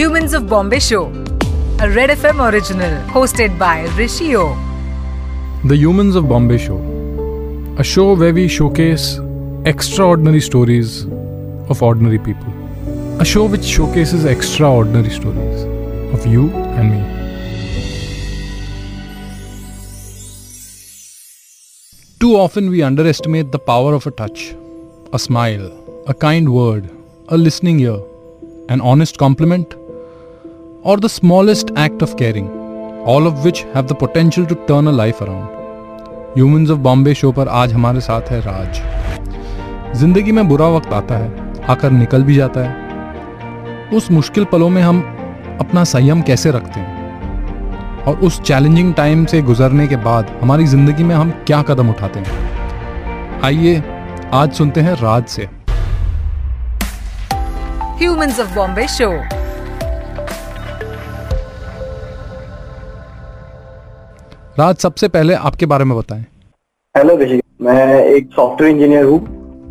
Humans of Bombay Show, a Red FM original hosted by Rishi O. The Humans of Bombay Show, a show where we showcase extraordinary stories of ordinary people. A show which showcases extraordinary stories of you and me. Too often we underestimate the power of a touch, a smile, a kind word, a listening ear, an honest compliment, or the smallest act of caring, all of which have the potential to turn a life around. Humans of Bombay show पर आज हमारे साथ है राज। ज़िंदगी में बुरा वक्त आता है आकर निकल भी जाता है। उस मुश्किल पलों में हम अपना संयम कैसे रखते हैं? और उस चैलेंजिंग टाइम से गुजरने के बाद हमारी ज़िंदगी में हम क्या कदम उठाते हैं? आइए आज सुनते हैं राज से। Humans of Bombay Show. राज, सबसे पहले आपके बारे में बताएँ। हेलो ऋषि मैं एक सॉफ्टवेयर इंजीनियर हूँ।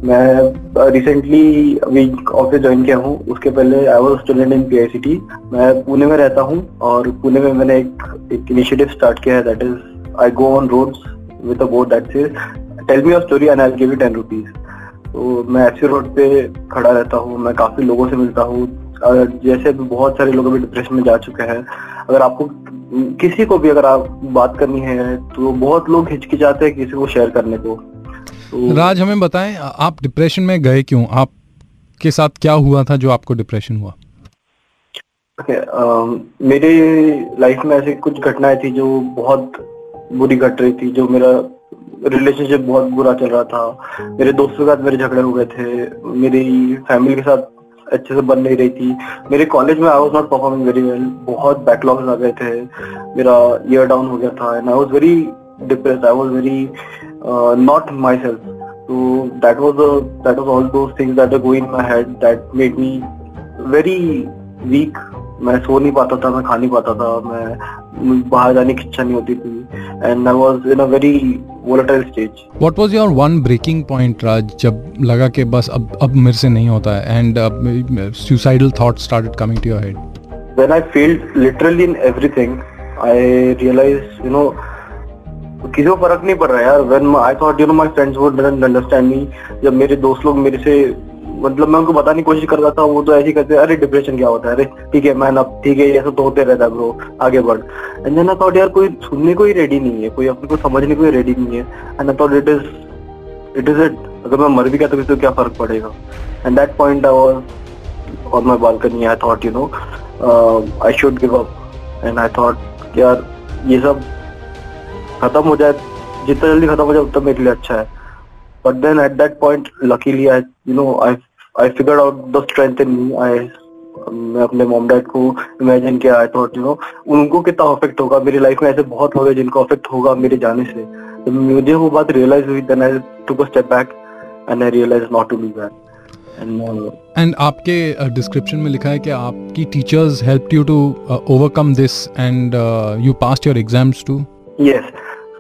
मैं रिसेंटली अभी ऑफ़िस ज्वाइन किया हूँ। उसके पहले I was student in PICT मैं पुणे में रहता हूँ और पुणे में मैंने एक एक इनिशिएटिव स्टार्ट किया है that is I go on roads with a board that say tell me your story and I give you ten rupees तो मैं एफसी रोड पे खड़ा रहता हूँ। मैं काफ़ी लोगों से मिलता हूँ। जैसे बहुत सारे लोग अभी डिप्रेशन में जा चुके हैं अगर आपको किसी को भी अगर आप बात करनी है तो बहुत लोग हिचकिचाते हैं किसी को शेयर करने को। तो राज हमें बताएँ आप डिप्रेशन में गए क्यों? आप के साथ क्या हुआ था जो आपको डिप्रेशन हुआ? ओके मेरे लाइफ में ऐसी कुछ घटनाएँ थी जो बहुत बुरी घट रही थी जो मेरा रिलेशनशिप बहुत बुरा चल रहा था। मेरे दोस्तों के साथ मेरे झगड़े हो गए थे। मेरी फैमिली के साथ अच्छे से बन नहीं रही थी। मेरे कॉलेज में I was not performing very well बहुत बैकलॉग्स आ गए थे। मेरा ईयर डाउन हो गया था and I was very depress I was very not myself तो that was that was all those things that going my head that made me very weak मैं सो नहीं पाता था मैं खा नहीं पाता था मैं बाहर जाने की इच्छा नहीं होती थी। And I was in a very volatile stage what was your one breaking point Raj जब लगा कि बस अब अब मेरे से नहीं होता है? And suicidal thought started coming to your head when I failed literally in everything, I realized, you know, किसी को फ़र्क नहीं पड़ रहा यार। When I thought you know my friends would understand me जब मेरे दोस्त लोग मेरे से मतलब मैं उनको बताने की कोशिश कर रहा था, वो तो ऐसे करते अरे डिप्रेशन क्या होता है? अरे, ठीक है मैन अब ठीक है सब तो होते रहता है ब्रो आगे बढ़. एंड देन आई थॉट यार, कोई सुनने को ही रेडी नहीं है, कोई अपने को समझने को ही रेडी नहीं है. And I thought it is it is it अगर मैं मर भी गया तो किसी को क्या फ़र्क पड़ेगा? And that point I was on my balcony I thought you know I should give up and I thought यार, ये सब खत्म हो जाए, जितना जल्दी खत्म हो जाए, उतना मेरे लिए अच्छा है. But then at that point luckily I you know I I figured out the strength in me I मैं अपने मॉम डैड को इमेजिन किया आई थॉट यू नो उनको कितना अफेक्ट होगा मेरी लाइफ में ऐसे बहुत लोग हैं जिनको अफेक्ट होगा मेरे जाने से। तो मुझे वो बात रियलाइज़ हुई then I took a step back and I realize not to do that and आपके डिस्क्रिप्शन में लिखा है कि आपकी teachers help you to overcome this and you passed your exams too Yes,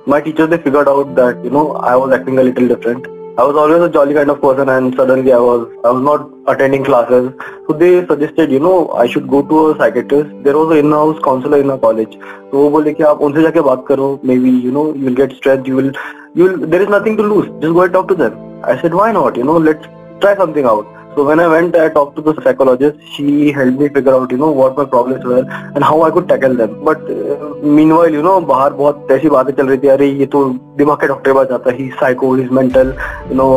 my teachers they figured out that you know I was acting a little different. I was always a jolly kind of person, and suddenly I was I was not attending classes. So they suggested you know I should go to a psychiatrist. There was an in-house counselor in our college. तो वो बोले कि आप उनसे जाके बात करो. Maybe you know you will get stressed. You will you will there is nothing to lose. Just go and talk to them. I said why not? You know let's try something out. So when I went, I talked to the psychologist. She helped me figure out, you know, what my problems were and how I could tackle them. But uh, meanwhile, you know, बाहर बहुत ऐसी बातें चल रही थी अरे ये तो दिमाग के डॉक्टर के पास जाता है ही psycho is mental you know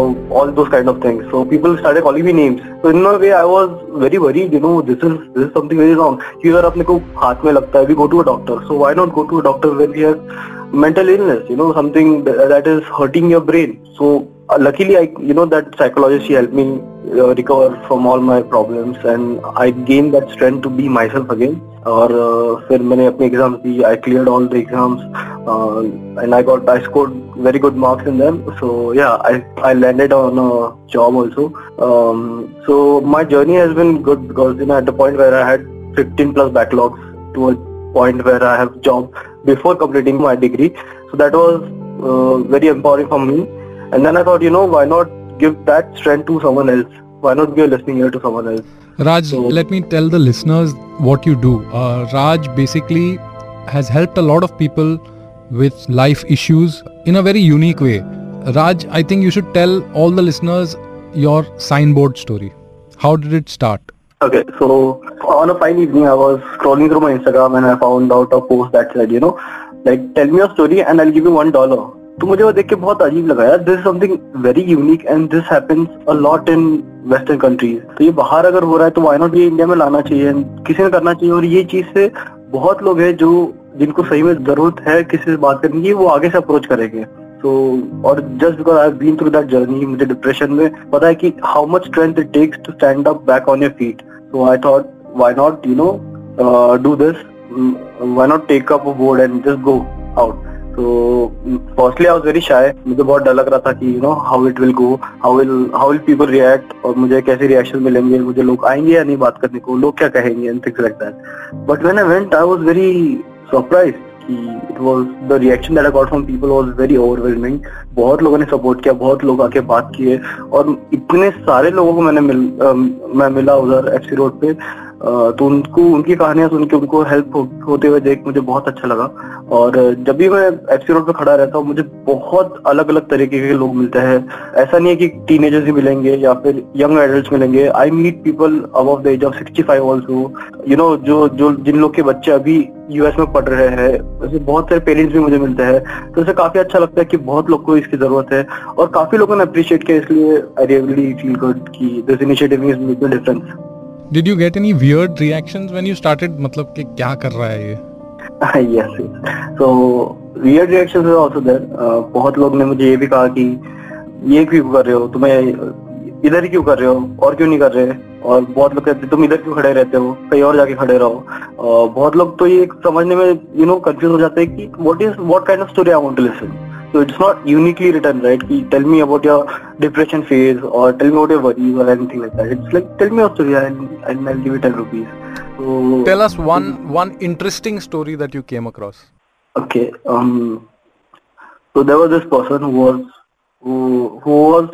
all those kind of things so people started calling me names so in a way I was very worried you know this is this is something very wrong कि अगर अपने को हाथ में लगता है we go to a doctor so why not go to a doctor when we have mental illness you know something that is hurting your brain so uh, luckily i you know that psychologist she helped me uh, recover from all my problems and i gained that strength to be myself again और uh, फिर मैंने अपने exams the I cleared all the exams and I got I scored very good marks in them so yeah i i landed on a job also um, so my journey has been good because you know at the point where i had 15 plus backlogs to a point where i have job before completing my degree so that was uh, very empowering for me and then i thought you know why not give that strength to someone else why not be a listening ear to someone else? Raj, So- let me tell the listeners what you do. Uh, Raj basically has helped a lot of people with life issues in a very unique way. Raj, I think you should tell all the listeners your signboard story. How did it start? Okay, so on a fine evening, I was scrolling through my Instagram and I found out a post that said, you know, like tell me your story and I'll give you one dollar. तो मुझे वो देख के बहुत अजीब लगा यार this something very unique and this happens a lot in western countries तो ये बाहर अगर हो रहा है तो वाई नॉट ये इंडिया में लाना चाहिए? किसी ने करना चाहिए? और ये चीज़ से बहुत लोग हैं जो, जिनको सही में ज़रूरत है किसी से बात करने की, वो आगे से अप्रोच करेंगे। तो और just because I been through that journey मुझे डिप्रेशन में पता है कि how much strength it takes to stand up back on your feet so I thought why not you know do this why not take up board and just go out तो firstly I was very shy मुझे बहुत डर लग रहा था कि you know how it will go how will how will people react और मुझे कैसे रिएक्शन मिलेंगे मुझे लोग आएँगे या नहीं बात करने को लोग क्या कहेंगे and things like that but when I went I was very surprised कि it was the reaction that I got from people was very overwhelming बहुत लोगों ने सपोर्ट किया बहुत लोग आके बात किए और इतने सारे लोगों को मैंने मिल अम, मैं मिला उधर एफसी रोड पे तो उनको उनकी कहानियाँ सुन के उनको हेल्प हो, होते हुए देख मुझे बहुत अच्छा लगा। और जब भी मैं एफसी रोड पे खड़ा रहता हूँ मुझे बहुत अलग अलग तरीके के लोग मिलते हैं। ऐसा नहीं है कि टीनेजर्स ही मिलेंगे या फिर यंग एडल्ट मिलेंगे। I meet people above the age of sixty five also you know जो जो जिन लोग के बच्चे अभी यूएस में पढ़ रहे हैं ऐसे बहुत सारे पेरेंट्स भी मुझे मिलते हैं। तो उसे काफ़ी अच्छा लगता है कि बहुत लोग को इसकी ज़रूरत है। और काफ़ी लोगों ने अप्रिशिएट किया इसलिए आई रियली फील गुड कि this initiative is making difference Did you get any weird reactions when you started? मतलब कि क्या कर रहा है ये? So weird reactions are also there. Uh, बहुत लोग ने मुझे ये भी कहा कि ये क्यों कर रहे हो? तुम्हें इधर ही क्यों कर रहे हो? और क्यों नहीं कर रहे? और बहुत लोग कहते तुम इधर क्यों खड़े रहते हो? कहीं और जाके खड़े रहो. और बहुत लोग तो ये समझने में यू नो कंफ्यूज हो जाते हैं कि what is what kind of story I want to listen So it's not uniquely written, right? Ki, tell me about your depression phase or tell me about your worries or anything like that. It's like tell me your story and, and I'll give you 10 rupees. So Tell us one one interesting story that you came across. Okay. Um. So there was this person who was who who was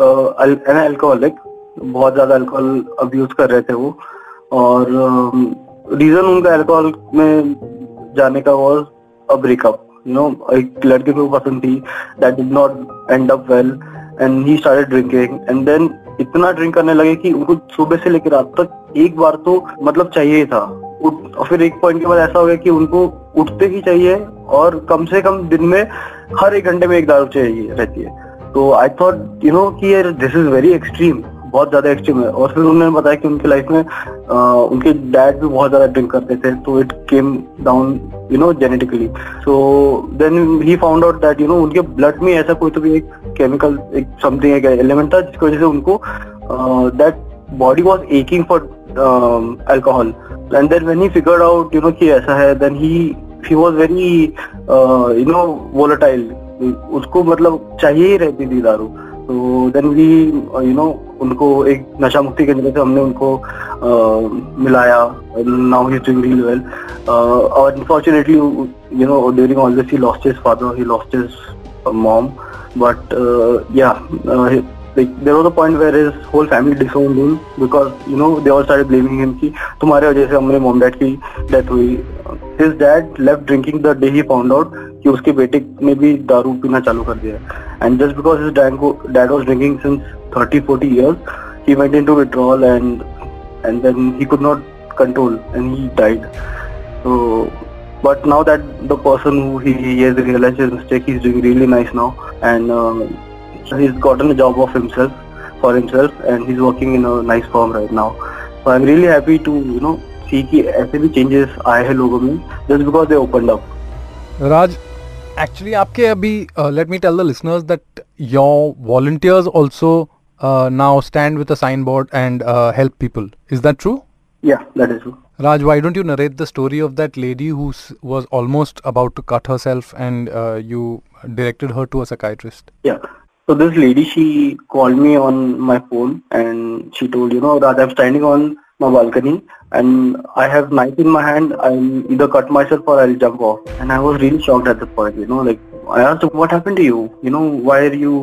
uh, al- an alcoholic. बहुत ज्यादा alcohol abuse कर रहे थे वो और reason उनका alcohol में जाने का was a breakup you know एक लड़के को पसंद थी that did not end up well and he started drinking and then इतना ड्रिंक करने लगे कि उनको सुबह से लेकर रात तक एक बार तो मतलब चाहिए था। और फिर एक पॉइंट के बाद ऐसा हो गया कि उनको उठते ही चाहिए, और कम से कम दिन में हर एक घंटे में एक दारू चाहिए रहती है। तो आई थॉट यू नो कि दिस इज़ वेरी एक्सट्रीम बहुत ज़्यादा एक्सट्रीम है। और फिर उन्होंने बताया कि उनकी लाइफ में अ, उनके डैड भी बहुत ज़्यादा ड्रिंक करते थे तो it came down you know genetically so then he found out that you know उनके ब्लड में ऐसा कोई तो भी एक केमिकल एक समथिंग एक एलिमेंट था जिसकी वजह से उनको that body was aching for alcohol and then when he figured out you know कि ऐसा है then he he was very you know volatile उसको मतलब चाहिए ही रहती थी दारू। तो देन वी यू नो उनको एक नशा मुक्ति केंद्र से हमने उनको uh, मिलाया now he doing really well और unfortunately you know during all this he lost his father he lost his mom uh, uh, he- like there was a point where his whole family disowned him because you know they all started blaming him कि तुम्हारे वजह से हमारे mom dad की death हुई his dad left drinking the day he found out कि उसके बेटे ने भी दारू पीना चालू कर दिया and just because his dad, go- dad was drinking since 30 40 years he went into withdrawal and and then he could not control and he died so but now that the person who he, he has realized his mistake he's doing really nice now and uh, he's gotten a job of himself for himself and he's working in a nice firm right now so i'm really happy to you know see कि ऐसे भी changes आए हैं लोगों में just because they opened up Raj, actually आपके अभी uh, let me tell the listeners that your volunteers also uh, now stand with a signboard and uh, help people. Is that true? yeah that is true Raj, why don't you narrate the story of that lady who s- was almost about to cut herself and uh, you directed her to a psychiatrist? Yeah. So this lady, she called me on my phone and she told, you know, that I'm standing on my balcony and I have knife in my hand. I'll either cut myself or I'll jump off. And I was really shocked at the point, you know, like I asked her, what happened to you? You know, why are you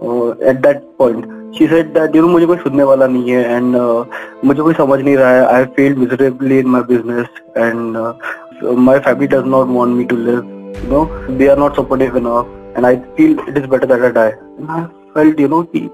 uh, at that point? She said that you know मुझे कोई सुनने वाला नहीं है and uh, मुझे कोई समझ नहीं रहा है I failed miserably in my business and my family does not want me to live you know they are not supportive enough and I feel it is better that I die I felt you know कि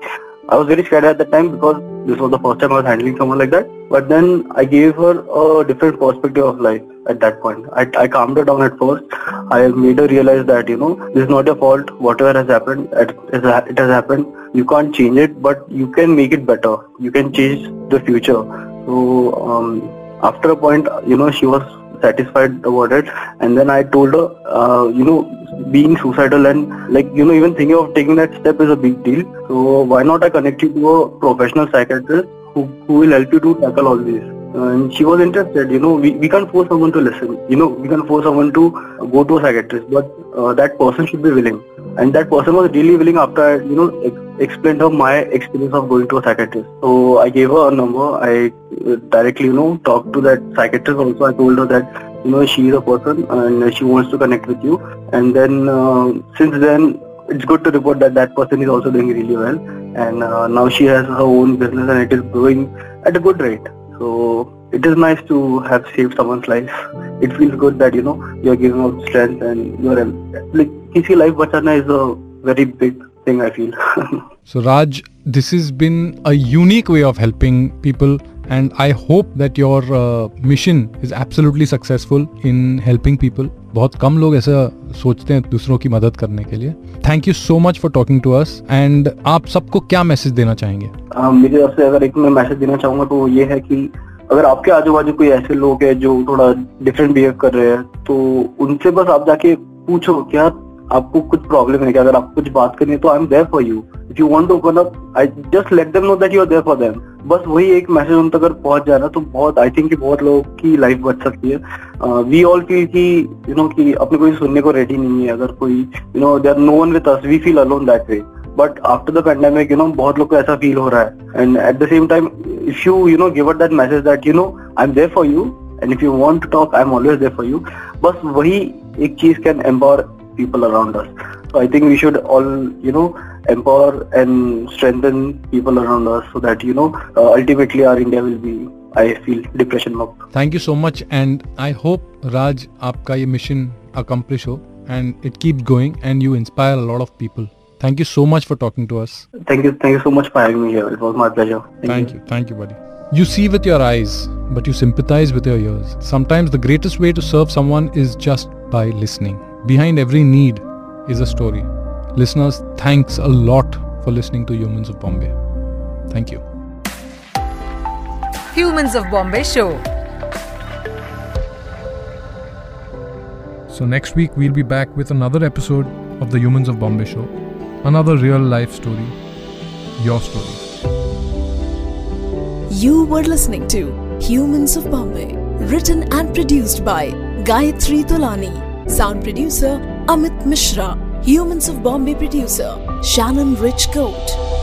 I was very scared at that time because this was the first time I was handling someone like that. But then I gave her a different perspective of life at that point. I, I calmed her down at first. I made her realize that, you know, this is not your fault. Whatever has happened, it has happened. You can't change it, but you can make it better. You can change the future. So um, after a point, you know, she was satisfied about it. And then I told her, uh, you know, being suicidal and like, you know, even thinking of taking that step is a big deal. So why not I connect you to a professional psychiatrist who, who will help you to tackle all these. And she was interested, you know, we, we can't force someone to listen. You know, we can force someone to go to a psychiatrist, but uh, that person should be willing. And that person was really willing after I, you know, ex- explained her my experience of going to a psychiatrist. So I gave her a number. I directly, you know, talked to that psychiatrist also. I told her that, you know, she is a person and she wants to connect with you. And then uh, since then, it's good to report that that person is also doing really well. And uh, now she has her own business and it is growing at a good rate. So it is nice to have saved someone's life. It feels good that you know you're giving out strength and you're like किसी life बचाना is a very big thing I feel. so Raj, this has been a unique way of helping people and I hope that your uh, mission is absolutely successful in helping people. बहुत कम लोग ऐसा सोचते हैं दूसरों की मदद करने के लिए. Thank you so much for talking to us and आप सबको क्या मैसेज देना चाहेंगे? uh, तरफ़ से अगर एक मैं मैसेज देना चाहूँगा तो ये है कि अगर आपके आजू बाजू कोई ऐसे लोग हैं जो थोड़ा डिफरेंट बिहेव कर रहे हैं तो उनसे बस आप जाके पूछो क्या आपको कुछ प्रॉब्लम है क्या? अगर आपको कुछ बात करनी है तो I am there for you if you want to open up I just let them know that you are there for them बस वही एक मैसेज उन तक अगर पहुँच जाए ना तो बहुत आई थिंक कि बहुत लोगों की लाइफ बच सकती है। वी ऑल फील कि यू नो कि अपने कोई सुनने को रेडी नहीं है। अगर कोई you know there no one with us we feel alone that way but after the pandemic you know बहुत लोग को ऐसा फील हो रहा है। And at the same time if you you know give at that message that you know I am there for you and if you want to talk I am always there for you बस वही एक चीज़ can empower people around us. So I think we should all, you know, empower and strengthen people around us so that, you know, uh, ultimately our India will be I feel depression mob. Thank you so much and I hope Raj आपका ये mission accomplish ho and it keeps going and you inspire a lot of people. Thank you so much for talking to us. Thank you. Thank you so much for having me here. It was my pleasure. Thank, thank you. you. Thank you, buddy. You see with your eyes, but you sympathize with your ears. Sometimes the greatest way to serve someone is just by listening. Behind every need is a story. Listeners, thanks a lot for listening to Humans of Bombay. Thank you. Humans of Bombay Show. So, next week we'll be back with another episode of the Humans of Bombay Show. Another real life story. Your story. You were listening to Humans of Bombay, written and produced by Gayatri Tolani. Sound producer Amit Mishra. Humans of Bombay producer Shannon Rich Coat.